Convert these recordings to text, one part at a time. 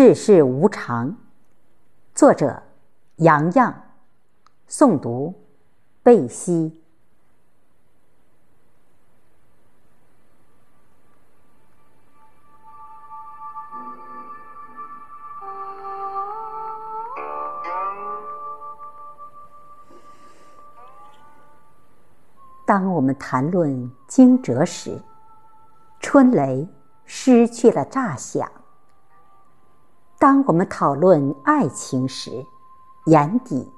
世事无常，作者杨绛，诵读贝西。当我们谈论惊蛰时，春雷失去了炸响。当我们讨论爱情时，眼底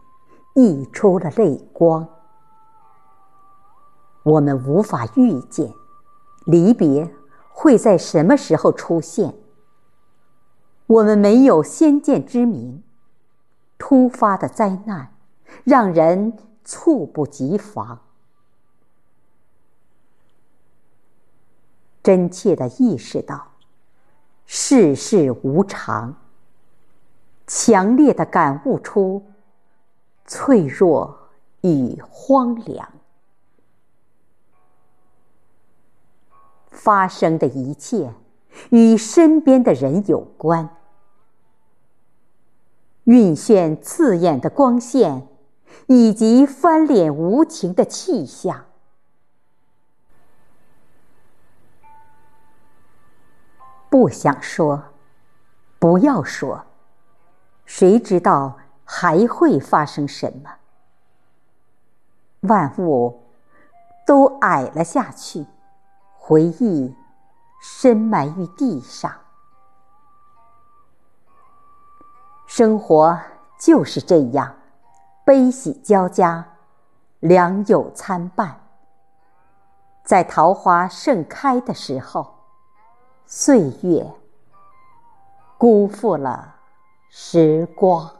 溢出了泪光。我们无法预见离别会在什么时候出现。我们没有先见之明，突发的灾难让人猝不及防。真切的意识到世事无常。强烈的感悟出脆弱与荒凉，发生的一切与身边的人有关，晕眩刺眼的光线以及翻脸无情的气象，不想说，不要说。谁知道还会发生什么？万物都矮了下去，回忆深埋于地上。生活就是这样，悲喜交加，良莠参半。在桃花盛开的时候，岁月辜负了。时光。